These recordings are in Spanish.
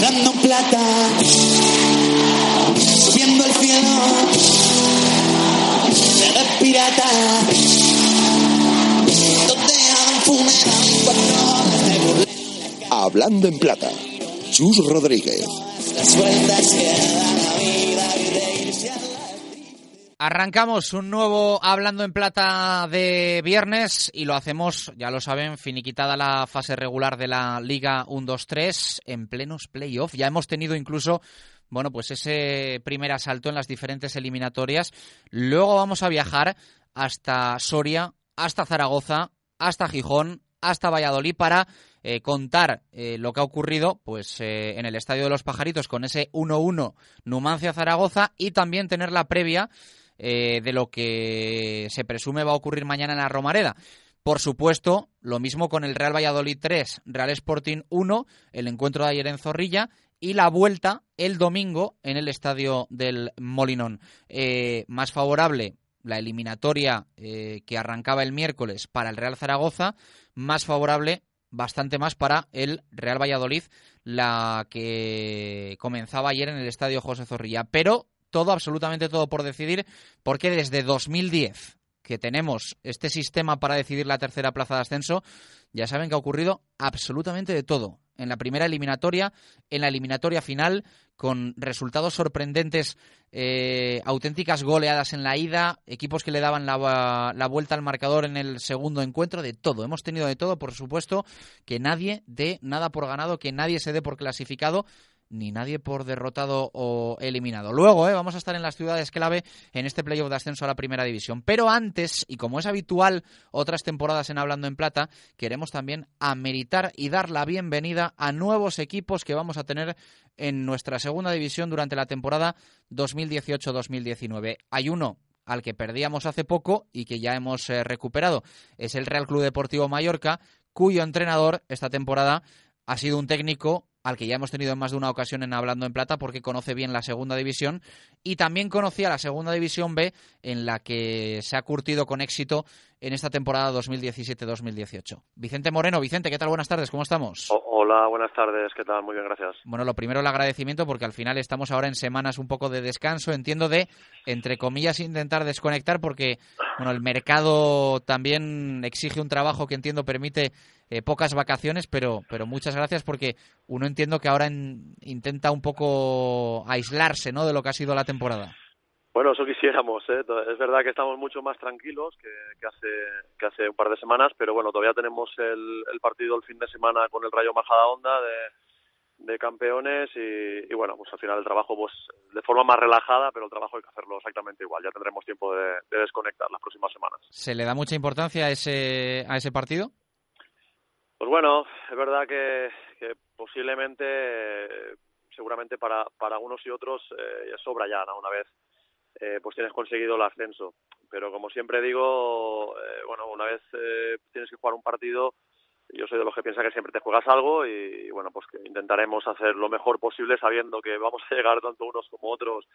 Dando plata, subiendo el cielo, de pirata, Hablando en plata, Chus Rodríguez. Las vueltas que Arrancamos un nuevo Hablando en Plata de viernes y lo hacemos, ya lo saben, finiquitada la fase regular de la Liga 1-2-3 en plenos playoffs. Ya hemos tenido incluso, bueno, pues ese primer asalto en las diferentes eliminatorias. Luego vamos a viajar hasta Soria, hasta Zaragoza, hasta Gijón, hasta Valladolid para eh, contar eh, lo que ha ocurrido pues eh, en el Estadio de los Pajaritos con ese 1-1 Numancia-Zaragoza y también tener la previa eh, de lo que se presume va a ocurrir mañana en la Romareda. Por supuesto, lo mismo con el Real Valladolid 3, Real Sporting 1, el encuentro de ayer en Zorrilla y la vuelta el domingo en el estadio del Molinón. Eh, más favorable la eliminatoria eh, que arrancaba el miércoles para el Real Zaragoza, más favorable bastante más para el Real Valladolid, la que comenzaba ayer en el estadio José Zorrilla. Pero todo, absolutamente todo por decidir, porque desde 2010 que tenemos este sistema para decidir la tercera plaza de ascenso, ya saben que ha ocurrido absolutamente de todo. En la primera eliminatoria, en la eliminatoria final, con resultados sorprendentes, eh, auténticas goleadas en la ida, equipos que le daban la, la, vuelta al marcador en el segundo encuentro, de todo. Hemos tenido de todo, por supuesto, que nadie dé nada por ganado, que nadie se dé por clasificado ni nadie por derrotado o eliminado. Luego, ¿eh? vamos a estar en las ciudades clave en este playoff de ascenso a la primera división. Pero antes, y como es habitual otras temporadas en Hablando en Plata, queremos también ameritar y dar la bienvenida a nuevos equipos que vamos a tener en nuestra segunda división durante la temporada 2018-2019. Hay uno al que perdíamos hace poco y que ya hemos eh, recuperado. Es el Real Club Deportivo Mallorca, cuyo entrenador esta temporada ha sido un técnico al que ya hemos tenido en más de una ocasión en Hablando en Plata porque conoce bien la segunda división y también conocía la segunda división B en la que se ha curtido con éxito en esta temporada 2017-2018. Vicente Moreno, Vicente, ¿qué tal? Buenas tardes, ¿cómo estamos? hola, buenas tardes, ¿qué tal? Muy bien, gracias. Bueno, lo primero el agradecimiento porque al final estamos ahora en semanas un poco de descanso, entiendo de, entre comillas, intentar desconectar porque, bueno, el mercado también exige un trabajo que entiendo permite eh, pocas vacaciones, pero, pero muchas gracias porque uno entiendo que ahora intenta un poco aislarse, ¿no?, de lo que ha sido la temporada. Bueno, eso quisiéramos. ¿eh? Es verdad que estamos mucho más tranquilos que, hace, que hace un par de semanas, pero bueno, todavía tenemos el, partido el fin de semana con el Rayo Majada Onda de, campeones y, bueno, pues al final el trabajo pues de forma más relajada, pero el trabajo hay que hacerlo exactamente igual. Ya tendremos tiempo de, desconectar las próximas semanas. ¿Se le da mucha importancia a ese, a ese partido? Pues bueno, es verdad que, posiblemente, seguramente para, para unos y otros eh, sobra ya, ¿no? Una vez eh, pues tienes conseguido el ascenso. Pero como siempre digo, eh, bueno, una vez eh, tienes que jugar un partido, yo soy de los que piensa que siempre te juegas algo y, bueno, pues que intentaremos hacer lo mejor posible sabiendo que vamos a llegar tanto unos como otros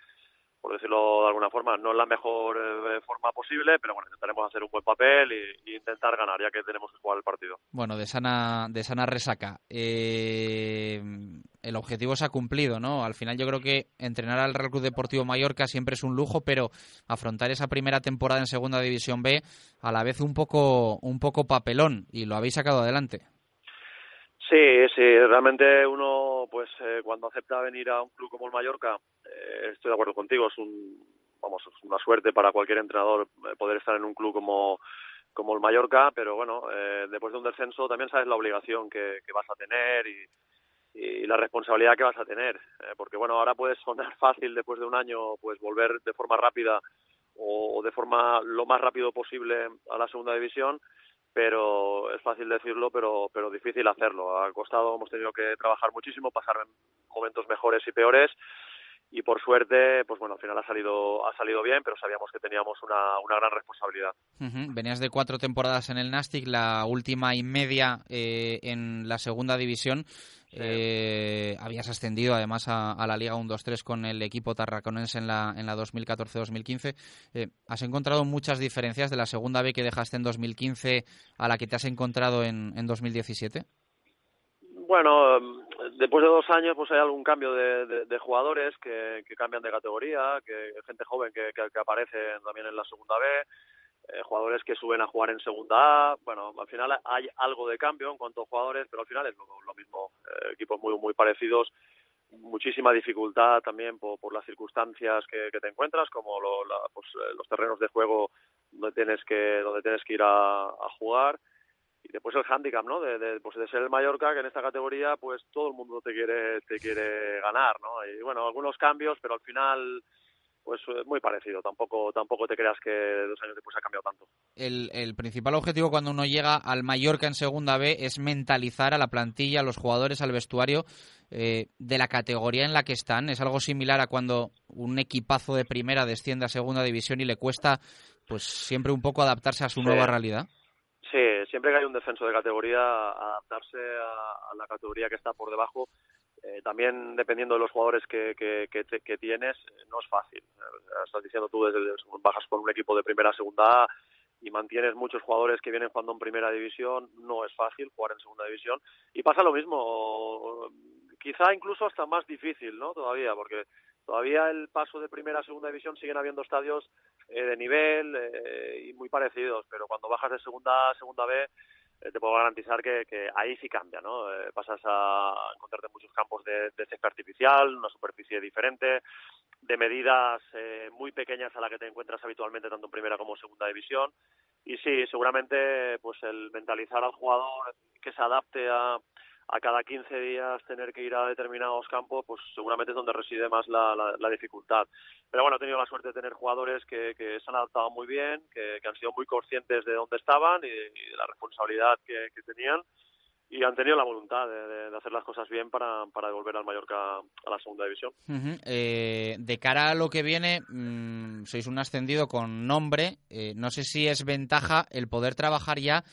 por decirlo de alguna forma, no es la mejor eh, forma posible, pero bueno, intentaremos hacer un buen papel y, intentar ganar, ya que tenemos que jugar el partido. Bueno, de sana, de sana resaca. Eh, el objetivo se ha cumplido, ¿no? Al final yo creo que entrenar al Real Club Deportivo Mallorca siempre es un lujo, pero afrontar esa primera temporada en Segunda División B a la vez un poco, un poco papelón, y lo habéis sacado adelante. Sí, sí, realmente uno, pues eh, cuando acepta venir a un club como el Mallorca, estoy de acuerdo contigo, es un, vamos, una suerte para cualquier entrenador eh, poder estar en un club como el Mallorca, pero bueno, después de un descenso también sabes la obligación que, vas a tener y, la responsabilidad que vas a tener, porque bueno, ahora puede sonar fácil después de un año, pues volver de forma rápida o de forma lo más rápido posible a la segunda división, pero es fácil decirlo, pero, pero difícil hacerlo. Ha costado, hemos tenido que trabajar muchísimo, pasar momentos mejores y peores, y por suerte, pues bueno, al final ha salido, ha salido bien, pero sabíamos que teníamos una, una gran responsabilidad. Venías de cuatro temporadas en el Nastic, la última y media eh, en la segunda división. Eh, habías ascendido además a, la Liga 1-2-3 con el equipo tarraconense en la, en la 2014-2015. Eh, ¿Has encontrado muchas diferencias de la segunda B que dejaste en 2015 a la que te has encontrado en, en 2017? Bueno, después de dos años pues hay algún cambio de, jugadores que, cambian de categoría, que gente joven que, aparece también en la segunda B, eh, jugadores que suben a jugar en segunda A. Bueno, al final hay algo de cambio en cuanto a jugadores, pero al final es lo, mismo. Eh, equipos muy muy parecidos, muchísima dificultad también por, las circunstancias que, te encuentras, como pues, eh, los terrenos de juego donde tienes que donde tienes que ir a jugar y después el hándicap, ¿no? De, de, pues de ser el Mallorca, que en esta categoría, pues todo el mundo te quiere, te quiere ganar, ¿no? Y bueno, algunos cambios, pero al final, pues eh, muy parecido. Tampoco, tampoco te creas que dos años después ha cambiado tanto. El, el principal objetivo cuando uno llega al Mallorca en Segunda B es mentalizar a la plantilla, a los jugadores, al vestuario eh, de la categoría en la que están. Es algo similar a cuando un equipazo de primera desciende a Segunda División y le cuesta, pues siempre un poco adaptarse a su nueva realidad. Siempre que hay un descenso de categoría, adaptarse a, la categoría que está por debajo, eh, también dependiendo de los jugadores que, que, que, tienes, no es fácil. Eh, estás diciendo tú, desde, bajas por un equipo de primera a segunda y mantienes muchos jugadores que vienen jugando en primera división, no es fácil jugar en segunda división. Y pasa lo mismo, quizá incluso hasta más difícil, ¿no? Todavía, porque todavía el paso de primera a segunda división siguen habiendo estadios eh, de nivel eh, y muy parecidos, pero cuando bajas de segunda a segunda B eh, te puedo garantizar que, ahí sí cambia, ¿no? pasas a encontrarte muchos campos de, de césped artificial, una superficie diferente, de medidas muy pequeñas a la que te encuentras habitualmente tanto en primera como en segunda división y sí, seguramente pues el mentalizar al jugador que se adapte a a cada 15 días tener que ir a determinados campos, pues seguramente es donde reside más la, la, dificultad. Pero bueno, he tenido la suerte de tener jugadores que, que se han adaptado muy bien, que, han sido muy conscientes de dónde estaban y de, la responsabilidad que, tenían y han tenido la voluntad de, hacer las cosas bien para, para devolver al Mallorca a la segunda división. Eh, de cara a lo que viene, mm, sois un ascendido con nombre. Eh, no sé si es ventaja el poder trabajar ya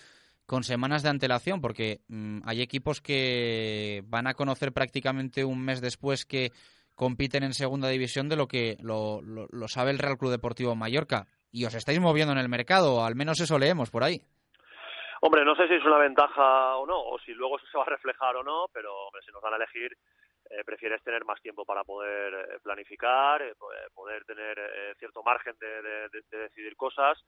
con semanas de antelación, porque mm, hay equipos que van a conocer prácticamente un mes después que compiten en segunda división de lo que lo, lo, sabe el Real Club Deportivo Mallorca. Y os estáis moviendo en el mercado, al menos eso leemos por ahí. Hombre, no sé si es una ventaja o no, o si luego eso se va a reflejar o no, pero si nos van a elegir, eh, prefieres tener más tiempo para poder eh, planificar, eh, poder tener cierto margen de, decidir cosas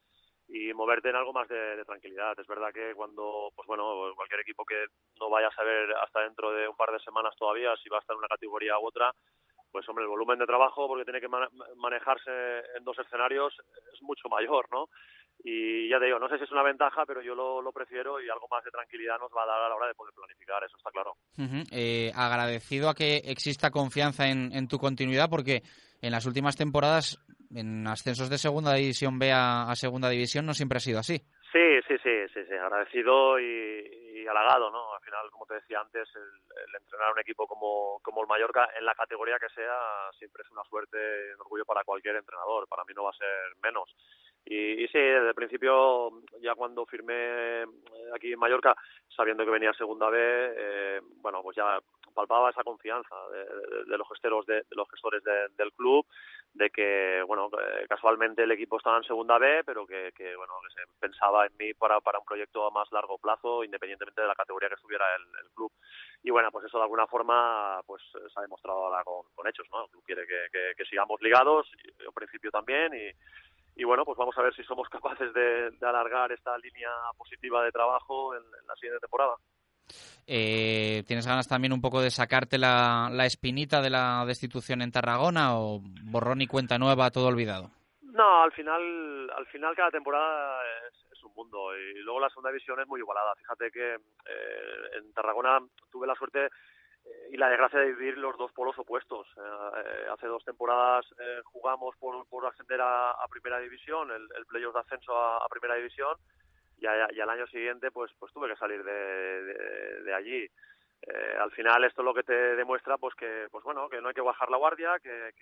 y moverte en algo más de, tranquilidad. Es verdad que cuando, pues bueno, cualquier equipo que no vaya a saber hasta dentro de un par de semanas todavía si va a estar en una categoría u otra, pues hombre, el volumen de trabajo, porque tiene que manejarse en dos escenarios, es mucho mayor, ¿no? Y ya te digo, no sé si es una ventaja, pero yo lo, prefiero y algo más de tranquilidad nos va a dar a la hora de poder planificar, eso está claro. Eh, agradecido a que exista confianza en, en tu continuidad, porque en las últimas temporadas en ascensos de segunda división B a, segunda división no siempre ha sido así. Sí, sí, sí, sí, sí. agradecido y, halagado, ¿no? Al final, como te decía antes, el, entrenar a un equipo como, como el Mallorca, en la categoría que sea, siempre es una suerte y un orgullo para cualquier entrenador. Para mí no va a ser menos. Y, sí, desde el principio, ya cuando firmé aquí en Mallorca, sabiendo que venía segunda B, eh, bueno, pues ya palpaba esa confianza de, los gesteros, de, los gestores del club, de que, bueno, casualmente el equipo estaba en segunda B, pero que, que, bueno, que se pensaba en mí para, para un proyecto a más largo plazo, independientemente de la categoría que estuviera el, club. Y bueno, pues eso de alguna forma, pues se ha demostrado ahora con, hechos, ¿no? El club quiere que, que, sigamos ligados, yo principio también, y, y bueno, pues vamos a ver si somos capaces de, alargar esta línea positiva de trabajo en la siguiente temporada. Eh, ¿Tienes ganas también un poco de sacarte la, espinita de la destitución en Tarragona o borrón y cuenta nueva, todo olvidado? No, al final, al final cada temporada es, un mundo y luego la segunda división es muy igualada. Fíjate que eh, en Tarragona tuve la suerte eh, y la desgracia de vivir los dos polos opuestos. hace dos temporadas jugamos por, por ascender a, primera división, el, el playoff de ascenso a primera división y, al año siguiente pues pues tuve que salir de, allí. Eh, al final esto es lo que te demuestra pues que pues bueno que no hay que bajar la guardia que,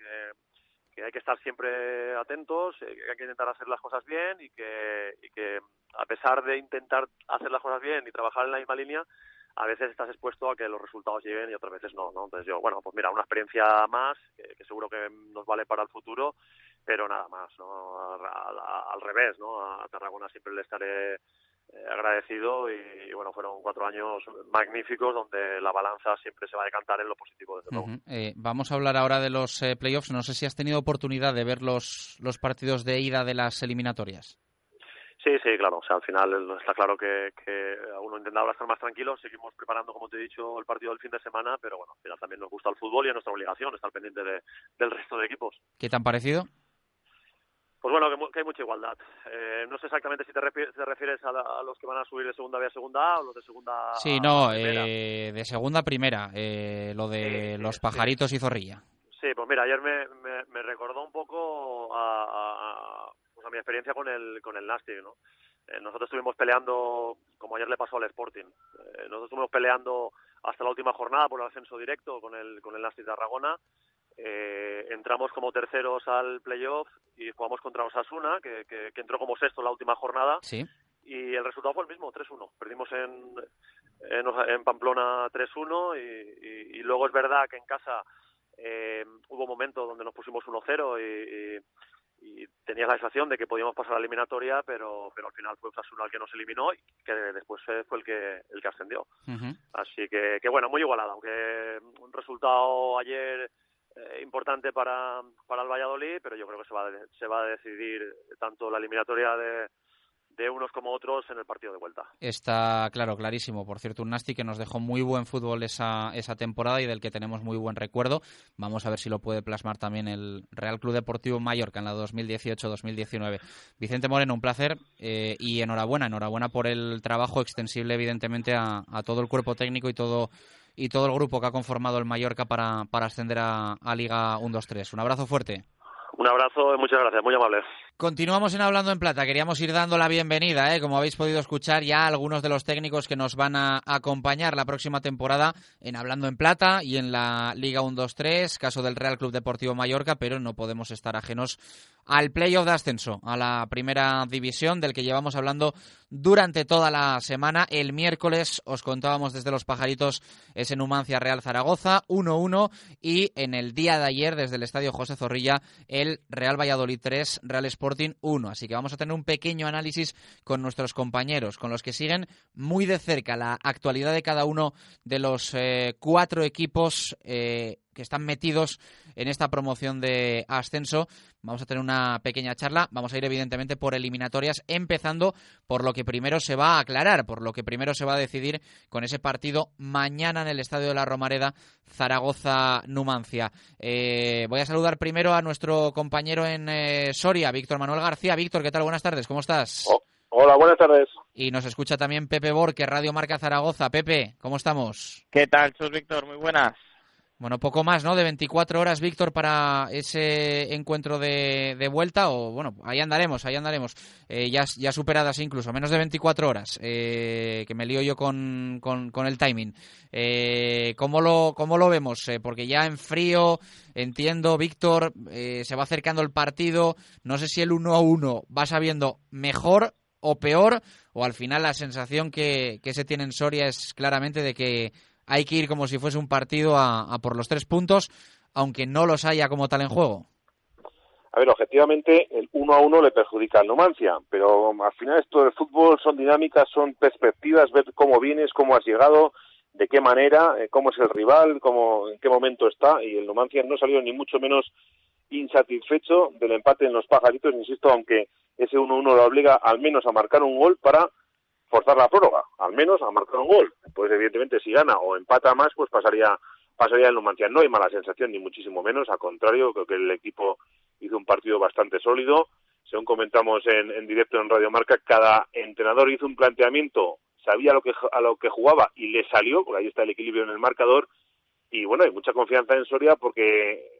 que, hay que estar siempre atentos eh, que hay que intentar hacer las cosas bien y que, y que a pesar de intentar hacer las cosas bien y trabajar en la misma línea a veces estás expuesto a que los resultados lleguen y otras veces no, ¿no? Entonces yo, bueno, pues mira, una experiencia más que, seguro que nos vale para el futuro, pero nada más, ¿no? Al, revés, ¿no? A Tarragona siempre le estaré eh, agradecido y, bueno, fueron cuatro años magníficos donde la balanza siempre se va a decantar en lo positivo, desde luego. Eh, vamos a hablar ahora de los eh, playoffs. No sé si has tenido oportunidad de ver los, los partidos de ida de las eliminatorias. Sí, sí, claro. O sea, al final está claro que, que uno intentaba estar más tranquilo. Seguimos preparando, como te he dicho, el partido del fin de semana, pero bueno, al final también nos gusta el fútbol y es nuestra obligación estar pendiente de, del resto de equipos. ¿Qué te han parecido? Pues bueno, que, hay mucha igualdad. Eh, no sé exactamente si te, refieres, a, los que van a subir de segunda B a segunda A o los de segunda Sí, no, eh, de segunda a primera, eh, lo de los pajaritos y zorrilla. Sí, pues mira, ayer me, me, recordó un poco a mi experiencia con el, con el Nastic, ¿no? Eh, nosotros estuvimos peleando, como ayer le pasó al Sporting, eh, nosotros estuvimos peleando hasta la última jornada por el ascenso directo con el, con el Nastic de Arragona. Eh, entramos como terceros al playoff y jugamos contra Osasuna, que, que, entró como sexto en la última jornada. Sí. Y el resultado fue el mismo, 3-1. Perdimos en, en, Pamplona 3-1 y, y, luego es verdad que en casa hubo momentos donde nos pusimos 1-0 y, y tenía la sensación de que podíamos pasar a la eliminatoria, pero, pero al final fue Osasuna el que nos eliminó y que después fue el que, el que ascendió. Así que, que, bueno, muy igualada, aunque un resultado ayer eh, importante para, para el Valladolid, pero yo creo que se va, se va a decidir tanto la eliminatoria de, de unos como otros en el partido de vuelta. Está claro, clarísimo. Por cierto, un Nasti que nos dejó muy buen fútbol esa, esa temporada y del que tenemos muy buen recuerdo. Vamos a ver si lo puede plasmar también el Real Club Deportivo Mallorca en la 2018-2019. Vicente Moreno, un placer eh, y enhorabuena, enhorabuena por el trabajo extensible, evidentemente, a, todo el cuerpo técnico y todo y todo el grupo que ha conformado el Mallorca para, para ascender a, a Liga 1-2-3. Un abrazo fuerte. Un abrazo y muchas gracias, muy amables. Continuamos en Hablando en Plata. Queríamos ir dando la bienvenida, ¿eh? como habéis podido escuchar ya algunos de los técnicos que nos van a acompañar la próxima temporada en Hablando en Plata y en la Liga 1-2-3, caso del Real Club Deportivo Mallorca, pero no podemos estar ajenos al playoff de ascenso, a la primera división del que llevamos hablando durante toda la semana. El miércoles os contábamos desde Los Pajaritos ese Numancia Real Zaragoza 1-1 y en el día de ayer desde el Estadio José Zorrilla el Real Valladolid 3, Real Sporting 1. Así que vamos a tener un pequeño análisis con nuestros compañeros, con los que siguen muy de cerca la actualidad de cada uno de los eh, cuatro equipos eh, que están metidos en esta promoción de ascenso. Vamos a tener una pequeña charla. Vamos a ir evidentemente por eliminatorias, empezando por lo que primero se va a aclarar, por lo que primero se va a decidir con ese partido mañana en el Estadio de la Romareda, Zaragoza-Numancia. Eh, voy a saludar primero a nuestro compañero en eh, Soria, Víctor Manuel García. Víctor, ¿qué tal? Buenas tardes, ¿cómo estás? Oh, hola, buenas tardes. Y nos escucha también Pepe Borque, Radio Marca Zaragoza. Pepe, ¿cómo estamos? ¿Qué tal, sos Víctor? Muy buenas. Bueno, poco más, ¿no? De 24 horas, Víctor, para ese encuentro de, de vuelta. O bueno, ahí andaremos, ahí andaremos. Eh, ya, ya superadas incluso, menos de 24 horas, eh, que me lío yo con, con, el timing. Eh, ¿cómo, lo, ¿Cómo lo vemos? Eh, porque ya en frío, entiendo, Víctor, se va acercando el partido. No sé si el 1 a 1 va sabiendo mejor o peor, o al final la sensación que, que se tiene en Soria es claramente de que hay que ir como si fuese un partido a, por los tres puntos, aunque no los haya como tal en juego. A ver, objetivamente el uno a uno le perjudica al Numancia, pero al final esto del fútbol son dinámicas, son perspectivas, ver cómo vienes, cómo has llegado, de qué manera, eh, cómo es el rival, cómo, en qué momento está, y el Numancia no salió ni mucho menos insatisfecho del empate en los pajaritos, insisto, aunque ese 1-1 lo obliga al menos a marcar un gol para forzar la prórroga, al menos a marcar un gol. Pues evidentemente si gana o empata más, pues pasaría pasaría el Numancia. No hay mala sensación, ni muchísimo menos, al contrario, creo que el equipo hizo un partido bastante sólido. Según comentamos en, en directo en Radio Marca, cada entrenador hizo un planteamiento, sabía lo que, a lo que jugaba y le salió, porque ahí está el equilibrio en el marcador. Y bueno, hay mucha confianza en Soria porque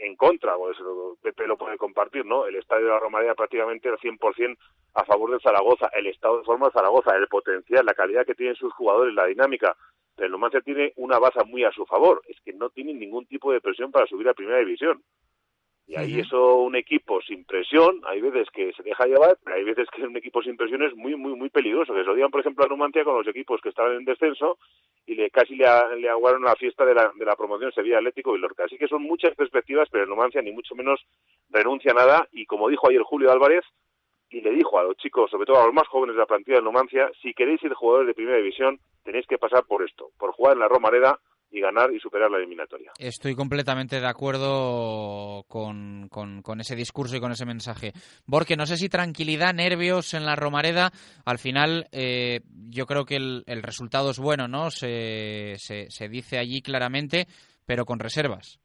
en contra, pues Pepe lo puede compartir, ¿no? El estadio de la Romareda prácticamente al 100% a favor de Zaragoza, el estado de forma de Zaragoza, el potencial, la calidad que tienen sus jugadores, la dinámica. Pero el Numancia tiene una base muy a su favor, es que no tienen ningún tipo de presión para subir a primera división. Y ahí eso, un equipo sin presión, hay veces que se deja llevar, pero hay veces que un equipo sin presión es muy, muy, muy peligroso. Que se lo digan, por ejemplo, a Numancia con los equipos que estaban en descenso y le casi le, le aguaron la fiesta de la, de la promoción Sevilla Atlético y Lorca. Así que son muchas perspectivas, pero el Numancia ni mucho menos renuncia a nada. Y como dijo ayer Julio Álvarez, y le dijo a los chicos, sobre todo a los más jóvenes de la plantilla de Numancia, si queréis ser jugadores de primera división, tenéis que pasar por esto, por jugar en la Romareda y ganar y superar la eliminatoria. Estoy completamente de acuerdo con, con, ese discurso y con ese mensaje. Porque no sé si tranquilidad, nervios en la Romareda, al final eh, yo creo que el, el, resultado es bueno, ¿no? Se, se, dice allí claramente, pero con reservas.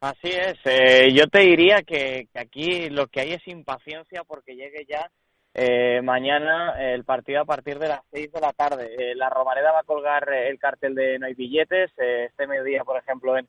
Así es, eh, yo te diría que, que aquí lo que hay es impaciencia porque llegue ya eh, mañana el partido a partir de las 6 de la tarde. Eh, la Romareda va a colgar eh, el cartel de No hay billetes. este mediodía, por ejemplo, en,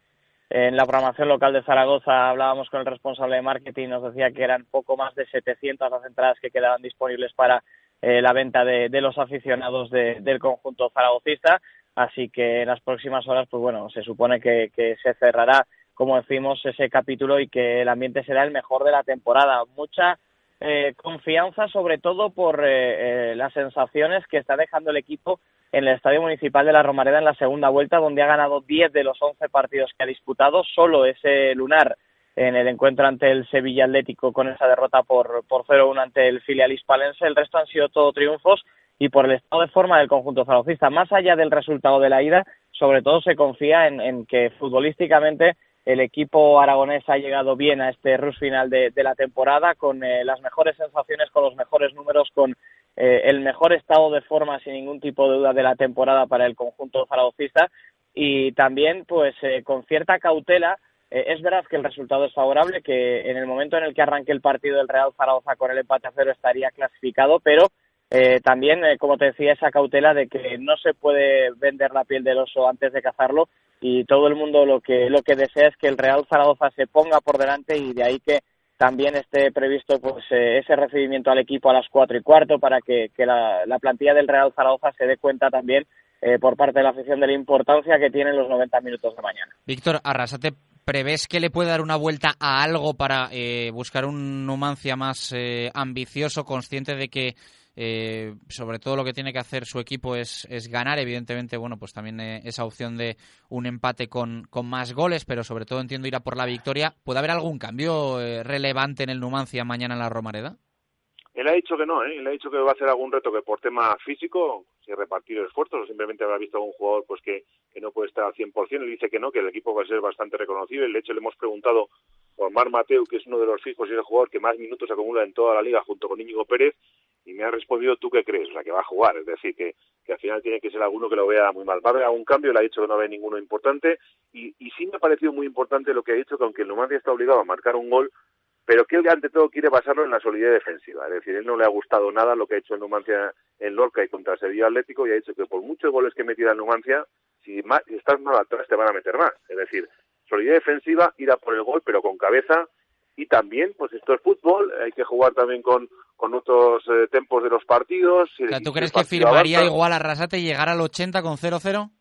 la programación local de Zaragoza hablábamos con el responsable de marketing, nos decía que eran poco más de 700 las entradas que quedaban disponibles para la venta de, los aficionados del conjunto zaragocista. Así que en las próximas horas, pues bueno, se supone que, que se cerrará, como decimos, ese capítulo y que el ambiente será el mejor de la temporada. Mucha eh, confianza sobre todo por eh, eh, las sensaciones que está dejando el equipo en el Estadio Municipal de la Romareda en la segunda vuelta, donde ha ganado 10 de los 11 partidos que ha disputado, solo ese lunar en el encuentro ante el Sevilla Atlético con esa derrota por, por 0-1 ante el filial hispalense. El resto han sido todo triunfos y por el estado de forma del conjunto zarocista. Más allá del resultado de la ida, sobre todo se confía en, en que futbolísticamente el equipo aragonés ha llegado bien a este rush final de, la temporada con eh, las mejores sensaciones, con los mejores números, con eh, el mejor estado de forma sin ningún tipo de duda de la temporada para el conjunto zaragocista. Y también pues eh, con cierta cautela es verdad que el resultado es favorable, que en el momento en el que arranque el partido del Real Zaragoza con el empate a cero estaría clasificado, pero también, como te decía, esa cautela de que no se puede vender la piel del oso antes de cazarlo y todo el mundo lo que lo que desea es que el Real Zaragoza se ponga por delante y de ahí que también esté previsto pues eh, ese recibimiento al equipo a las cuatro y cuarto para que, la, plantilla del Real Zaragoza se dé cuenta también eh, por parte de la afición de la importancia que tienen los 90 minutos de mañana. Víctor Arrasate, ¿prevés que le puede dar una vuelta a algo para eh, buscar un Numancia más ambicioso, consciente de que eh, sobre todo lo que tiene que hacer su equipo es, es ganar, evidentemente, bueno, pues también eh, esa opción de un empate con, con, más goles, pero sobre todo entiendo ir a por la victoria. ¿Puede haber algún cambio eh, relevante en el Numancia mañana en la Romareda? Él ha dicho que no, ¿eh? él ha dicho que va a hacer algún reto que por tema físico, si repartir esfuerzos o simplemente habrá visto a un jugador pues que, que no puede estar al 100%, él dice que no, que el equipo va a ser bastante reconocible. De hecho, le hemos preguntado por Mar Mateu, que es uno de los fijos y el jugador que más minutos acumula en toda la liga junto con Íñigo Pérez, y me ha respondido tú qué crees, o sea, que va a jugar, es decir, que, que al final tiene que ser alguno que lo vea muy mal. Va a haber algún cambio, le ha dicho que no ve ninguno importante, y, y sí me ha parecido muy importante lo que ha dicho, que aunque el Numancia está obligado a marcar un gol, pero que él ante todo quiere basarlo en la solidez defensiva, es decir, él no le ha gustado nada lo que ha hecho el Numancia en Lorca y contra Sevilla Atlético, y ha dicho que por muchos goles que metiera el Numancia, si, más, si estás mal atrás te van a meter más, es decir, solidez defensiva, ir a por el gol, pero con cabeza, y también, pues esto es fútbol, hay que jugar también con, con otros eh, tempos de los partidos. ¿Tú crees que firmaría igual a Rasate y llegar al 80 con 0-0?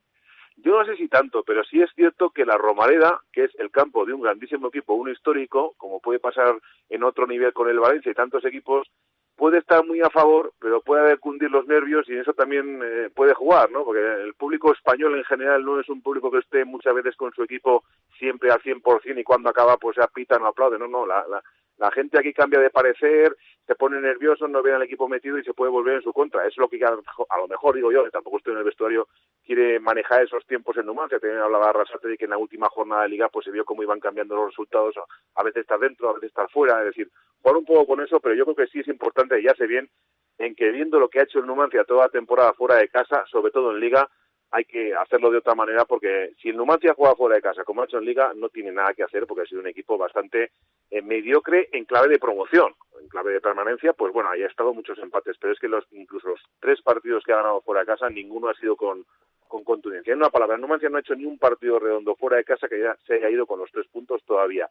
Yo no sé si tanto, pero sí es cierto que la Romareda, que es el campo de un grandísimo equipo, un histórico, como puede pasar en otro nivel con el Valencia y tantos equipos, puede estar muy a favor, pero puede cundir los nervios y eso también eh, puede jugar, ¿no? Porque el público español en general no es un público que esté muchas veces con su equipo siempre al 100% y cuando acaba pues se apitan o aplauden, no, no, la, la, la gente aquí cambia de parecer, se pone nervioso, no ve al equipo metido y se puede volver en su contra. es lo que a, lo mejor digo yo, que tampoco estoy en el vestuario, quiere manejar esos tiempos en Numancia. También hablaba Rasate de que en la última jornada de liga pues se vio cómo iban cambiando los resultados, a veces estar dentro, a veces estar fuera, es decir, jugar un poco con eso, pero yo creo que sí es importante, ya sé bien, en que viendo lo que ha hecho el Numancia toda la temporada fuera de casa, sobre todo en liga, hay que hacerlo de otra manera porque si el Numancia juega fuera de casa como ha hecho en Liga no tiene nada que hacer porque ha sido un equipo bastante eh, mediocre en clave de promoción en clave de permanencia pues bueno ahí ha estado muchos empates pero es que los incluso los tres partidos que ha ganado fuera de casa ninguno ha sido con con contundencia. En una palabra el Numancia no ha hecho ni un partido redondo fuera de casa que ya se haya ido con los tres puntos todavía.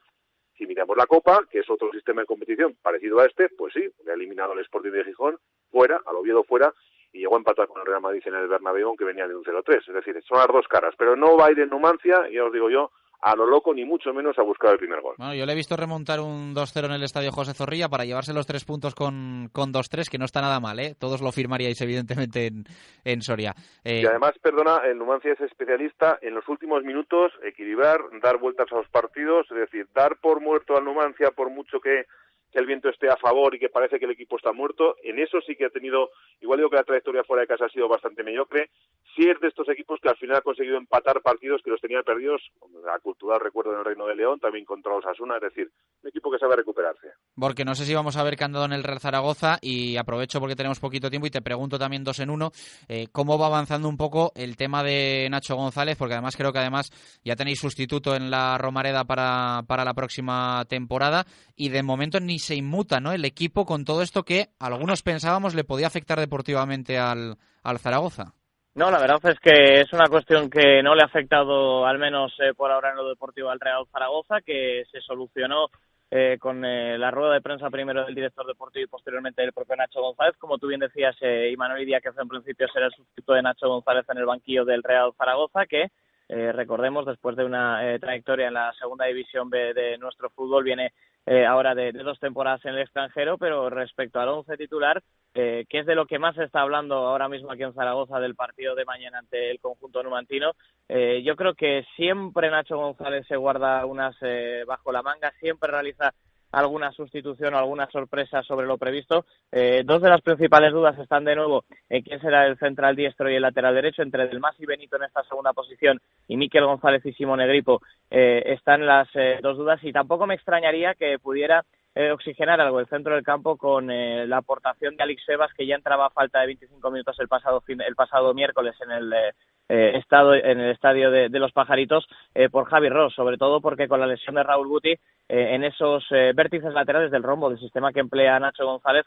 Si miramos la Copa, que es otro sistema de competición parecido a este, pues sí, ha eliminado el Sporting de Gijón fuera, al Oviedo fuera, y llegó a empatar con el Real Madrid en el Bernabéu, que venía de un 0-3. Es decir, son las dos caras, pero no va a ir en Numancia, ya os digo yo, a lo loco, ni mucho menos a buscar el primer gol. Bueno, yo le he visto remontar un 2-0 en el estadio José Zorrilla para llevarse los tres puntos con, con 2-3, que no está nada mal, ¿eh? Todos lo firmaríais, evidentemente, en, en Soria. Eh... Y además, perdona, el Numancia es especialista en los últimos minutos equilibrar, dar vueltas a los partidos, es decir, dar por muerto al Numancia por mucho que que el viento esté a favor y que parece que el equipo está muerto. En eso sí que ha tenido, igual digo que la trayectoria fuera de casa ha sido bastante mediocre. Sí es de estos equipos que al final ha conseguido empatar partidos que los tenía perdidos, la cultural recuerdo en el Reino de León, también contra los Asuna, es decir, un equipo que sabe recuperarse. Porque no sé si vamos a ver que han dado en el Real Zaragoza y aprovecho porque tenemos poquito tiempo y te pregunto también dos en uno, eh, cómo va avanzando un poco el tema de Nacho González, porque además creo que además ya tenéis sustituto en la Romareda para, para la próxima temporada y de momento ni se inmuta ¿no? el equipo con todo esto que algunos pensábamos le podía afectar deportivamente al, Zaragoza. No, la verdad es que es una cuestión que no le ha afectado, al menos eh, por ahora en lo deportivo, al Real Zaragoza, que se solucionó eh, con eh, la rueda de prensa primero del director deportivo y posteriormente del propio Nacho González. Como tú bien decías, eh, Imanol que en principio será el sustituto de Nacho González en el banquillo del Real Zaragoza, que recordemos, después de una trayectoria en la segunda división B de nuestro fútbol, viene eh, ahora de, dos temporadas en el extranjero, pero respecto al once titular, eh, que es de lo que más se está hablando ahora mismo aquí en Zaragoza del partido de mañana ante el conjunto numantino, eh, yo creo que siempre Nacho González se guarda unas eh, bajo la manga, siempre realiza alguna sustitución o alguna sorpresa sobre lo previsto. Eh, dos de las principales dudas están de nuevo en quién será el central diestro y el lateral derecho. Entre Delmas y Benito en esta segunda posición y Miquel González y Simone Gripo eh, están las eh, dos dudas y tampoco me extrañaría que pudiera eh, oxigenar algo el centro del campo con eh, la aportación de Alex Sebas que ya entraba a falta de 25 minutos el pasado fin, el pasado miércoles en el eh, estado en el estadio de, los pajaritos por Javi Ross sobre todo porque con la lesión de Raúl Guti en esos vértices laterales del rombo del sistema que emplea Nacho González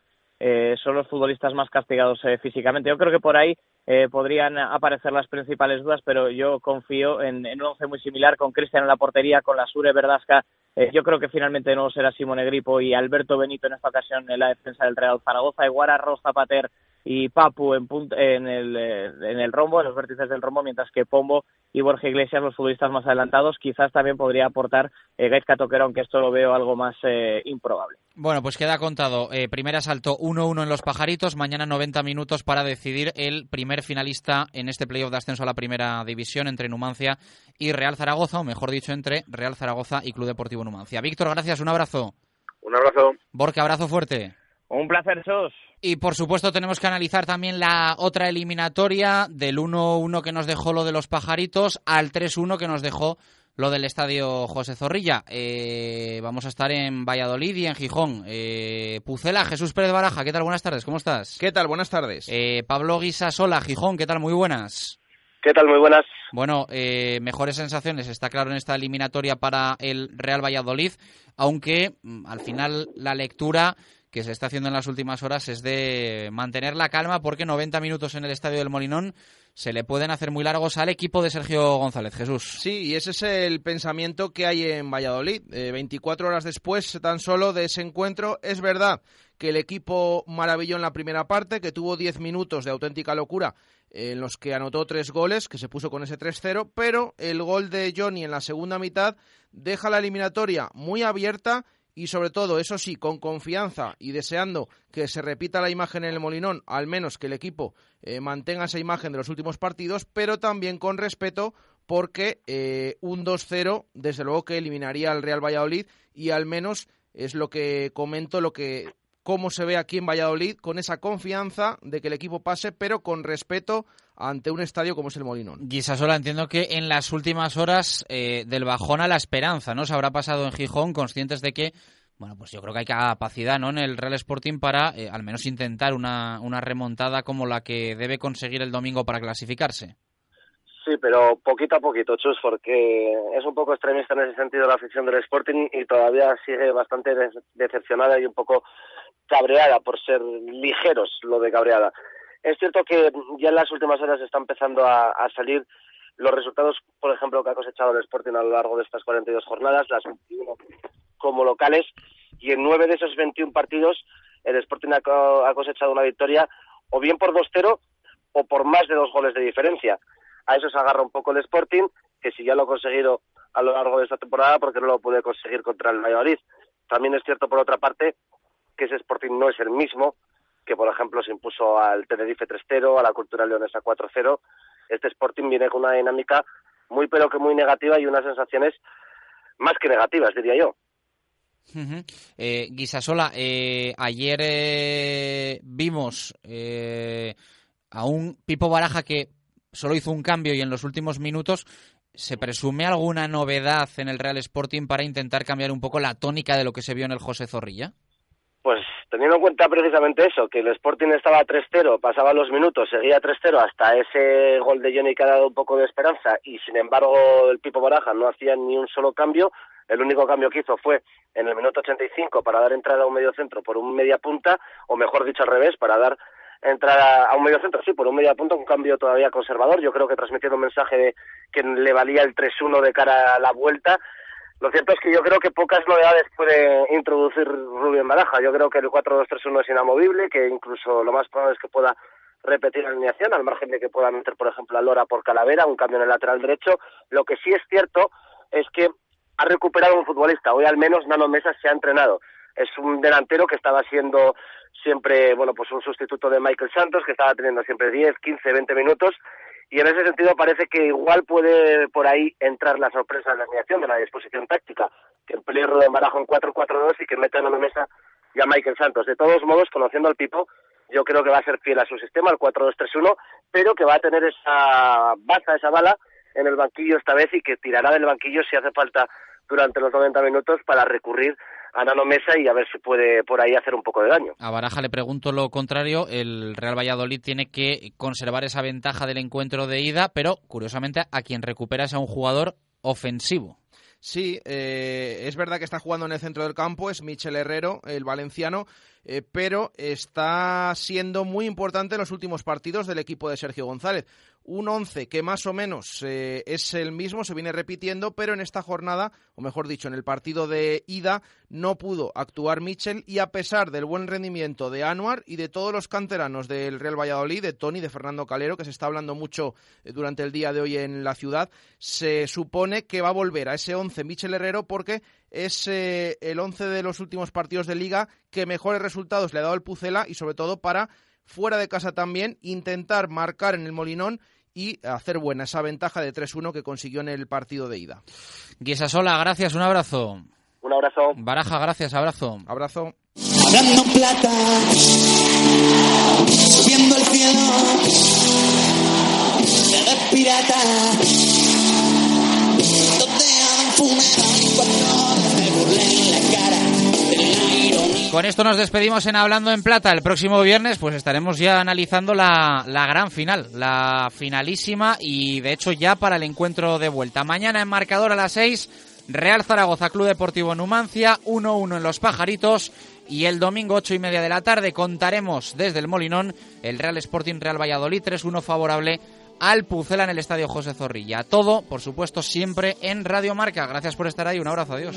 son los futbolistas más castigados físicamente. Yo creo que por ahí podrían aparecer las principales dudas, pero yo confío en, un once muy similar con Cristian en la portería, con la Sure Verdasca eh, yo creo que finalmente no será Simone Gripo y Alberto Benito en esta ocasión en la defensa del Real Zaragoza, Iguara, Rosa Pater y Papu en, en, el, eh, en el rombo, en los vértices del rombo, mientras que Pombo y Borja Iglesias, los futbolistas más adelantados, quizás también podría aportar eh, Gaizka Toquero, aunque esto lo veo algo más eh, improbable. Bueno, pues queda contado. Eh, primer asalto 1-1 en los pajaritos. Mañana 90 minutos para decidir el primer finalista en este playoff de ascenso a la primera división entre Numancia y Real Zaragoza, o mejor dicho, entre Real Zaragoza y Club Deportivo Numancia. Víctor, gracias. Un abrazo. Un abrazo. Borja, abrazo fuerte. Un placer, Sos. Y por supuesto tenemos que analizar también la otra eliminatoria del 1-1 que nos dejó lo de los pajaritos al 3-1 que nos dejó lo del estadio José Zorrilla. Eh, vamos a estar en Valladolid y en Gijón. Eh, Pucela, Jesús Pérez Baraja, ¿qué tal? Buenas tardes, ¿cómo estás? ¿Qué tal? Buenas tardes. Eh, Pablo Guisasola, Gijón, ¿qué tal? Muy buenas. ¿Qué tal? Muy buenas. Bueno, eh, mejores sensaciones, está claro, en esta eliminatoria para el Real Valladolid, aunque mm, al final la lectura que se está haciendo en las últimas horas es de mantener la calma porque 90 minutos en el estadio del Molinón se le pueden hacer muy largos al equipo de Sergio González. Jesús. Sí, y ese es el pensamiento que hay en Valladolid. 24 eh, horas después tan solo de ese encuentro, es verdad que el equipo maravilló en la primera parte, que tuvo 10 minutos de auténtica locura en los que anotó tres goles, que se puso con ese 3-0, pero el gol de Johnny en la segunda mitad deja la eliminatoria muy abierta y sobre todo, eso sí, con confianza y deseando que se repita la imagen en el Molinón, al menos que el equipo eh, mantenga esa imagen de los últimos partidos, pero también con respeto porque eh, un 2-0 desde luego que eliminaría al Real Valladolid y al menos es lo que comento, lo que cómo se ve aquí en Valladolid con esa confianza de que el equipo pase, pero con respeto ante un estadio como es el Molinón. Guisasola, entiendo que en las últimas horas eh, del bajón a la esperanza, ¿no? Se habrá pasado en Gijón, conscientes de que bueno, pues yo creo que hay capacidad ¿no? en el Real Sporting para eh, al menos intentar una, una remontada como la que debe conseguir el domingo para clasificarse. Sí, pero poquito a poquito, Chus, porque es un poco extremista en ese sentido la afición del Sporting y todavía sigue bastante decepcionada y un poco cabreada por ser ligeros lo de cabreada. Es cierto que ya en las últimas horas está empezando a, salir los resultados, por ejemplo, que ha cosechado el Sporting a lo largo de estas 42 jornadas, las 21 como locales y en nueve de esos 21 partidos el Sporting ha cosechado una victoria o bien por 2-0 o por más de dos goles de diferencia. A eso se agarra un poco el Sporting, que si ya lo ha conseguido a lo largo de esta temporada, porque no lo puede conseguir contra el Valladolid. También es cierto, por otra parte, que ese Sporting no es el mismo que, por ejemplo, se impuso al Tenerife 3-0, a la Cultura Leonesa 4-0. Este Sporting viene con una dinámica muy, pero que muy negativa y unas sensaciones más que negativas, diría yo. eh, Guisasola, eh, ayer eh, vimos eh, a un Pipo Baraja que solo hizo un cambio y en los últimos minutos ¿Se presume alguna novedad en el Real Sporting para intentar cambiar un poco la tónica de lo que se vio en el José Zorrilla? Pues teniendo en cuenta precisamente eso, que el Sporting estaba 3-0, pasaba los minutos, seguía 3-0 hasta ese gol de Johnny que ha dado un poco de esperanza y sin embargo el Pipo Baraja no hacía ni un solo cambio, el único cambio que hizo fue en el minuto 85 para dar entrada a un medio centro por un media punta, o mejor dicho al revés, para dar entrar a, un medio centro, sí, por un medio punto, un cambio todavía conservador. Yo creo que transmitiendo un mensaje de que le valía el 3-1 de cara a la vuelta. Lo cierto es que yo creo que pocas novedades puede introducir Rubén Baraja. Yo creo que el 4-2-3-1 es inamovible, que incluso lo más probable es que pueda repetir la alineación, al margen de que pueda meter, por ejemplo, a Lora por Calavera, un cambio en el lateral derecho. Lo que sí es cierto es que ha recuperado un futbolista. Hoy al menos Nano Mesa se ha entrenado. Es un delantero que estaba siendo siempre, bueno, pues un sustituto de Michael Santos, que estaba teniendo siempre 10, 15, 20 minutos, y en ese sentido parece que igual puede por ahí entrar la sorpresa de la alineación, de la disposición táctica, que emplee Rubén Barajo en 4-4-2 y que meta en la mesa ya Michael Santos. De todos modos, conociendo al Pipo, yo creo que va a ser fiel a su sistema, al 4-2-3-1, pero que va a tener esa baza, esa bala en el banquillo esta vez y que tirará del banquillo si hace falta durante los 90 minutos para recurrir a Nano Mesa y a ver si puede por ahí hacer un poco de daño. A Baraja le pregunto lo contrario, el Real Valladolid tiene que conservar esa ventaja del encuentro de ida, pero curiosamente a quien recupera es a un jugador ofensivo. Sí, eh, es verdad que está jugando en el centro del campo, es Michel Herrero, el valenciano, eh, pero está siendo muy importante en los últimos partidos del equipo de Sergio González un 11 que más o menos eh, es el mismo, se viene repitiendo, pero en esta jornada, o mejor dicho, en el partido de ida, no pudo actuar Michel y a pesar del buen rendimiento de Anuar y de todos los canteranos del Real Valladolid, de Tony, de Fernando Calero, que se está hablando mucho eh, durante el día de hoy en la ciudad, se supone que va a volver a ese 11 Michel Herrero porque es eh, el 11 de los últimos partidos de liga que mejores resultados le ha dado el Pucela y sobre todo para fuera de casa también intentar marcar en el Molinón y hacer buena esa ventaja de 3-1 que consiguió en el partido de ida. Guisasola, gracias, un abrazo. Un abrazo. Baraja, gracias, abrazo. Abrazo. Hablando plata, subiendo el cielo, de pirata, donde un cuando me burlen con esto nos despedimos en Hablando en Plata. El próximo viernes pues estaremos ya analizando la, la, gran final, la finalísima y de hecho ya para el encuentro de vuelta. Mañana en marcador a las 6, Real Zaragoza Club Deportivo Numancia, 1-1 en Los Pajaritos y el domingo 8 y media de la tarde contaremos desde el Molinón el Real Sporting Real Valladolid 3-1 favorable al Pucela en el Estadio José Zorrilla. Todo, por supuesto, siempre en Radio Marca. Gracias por estar ahí. Un abrazo. Adiós.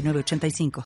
85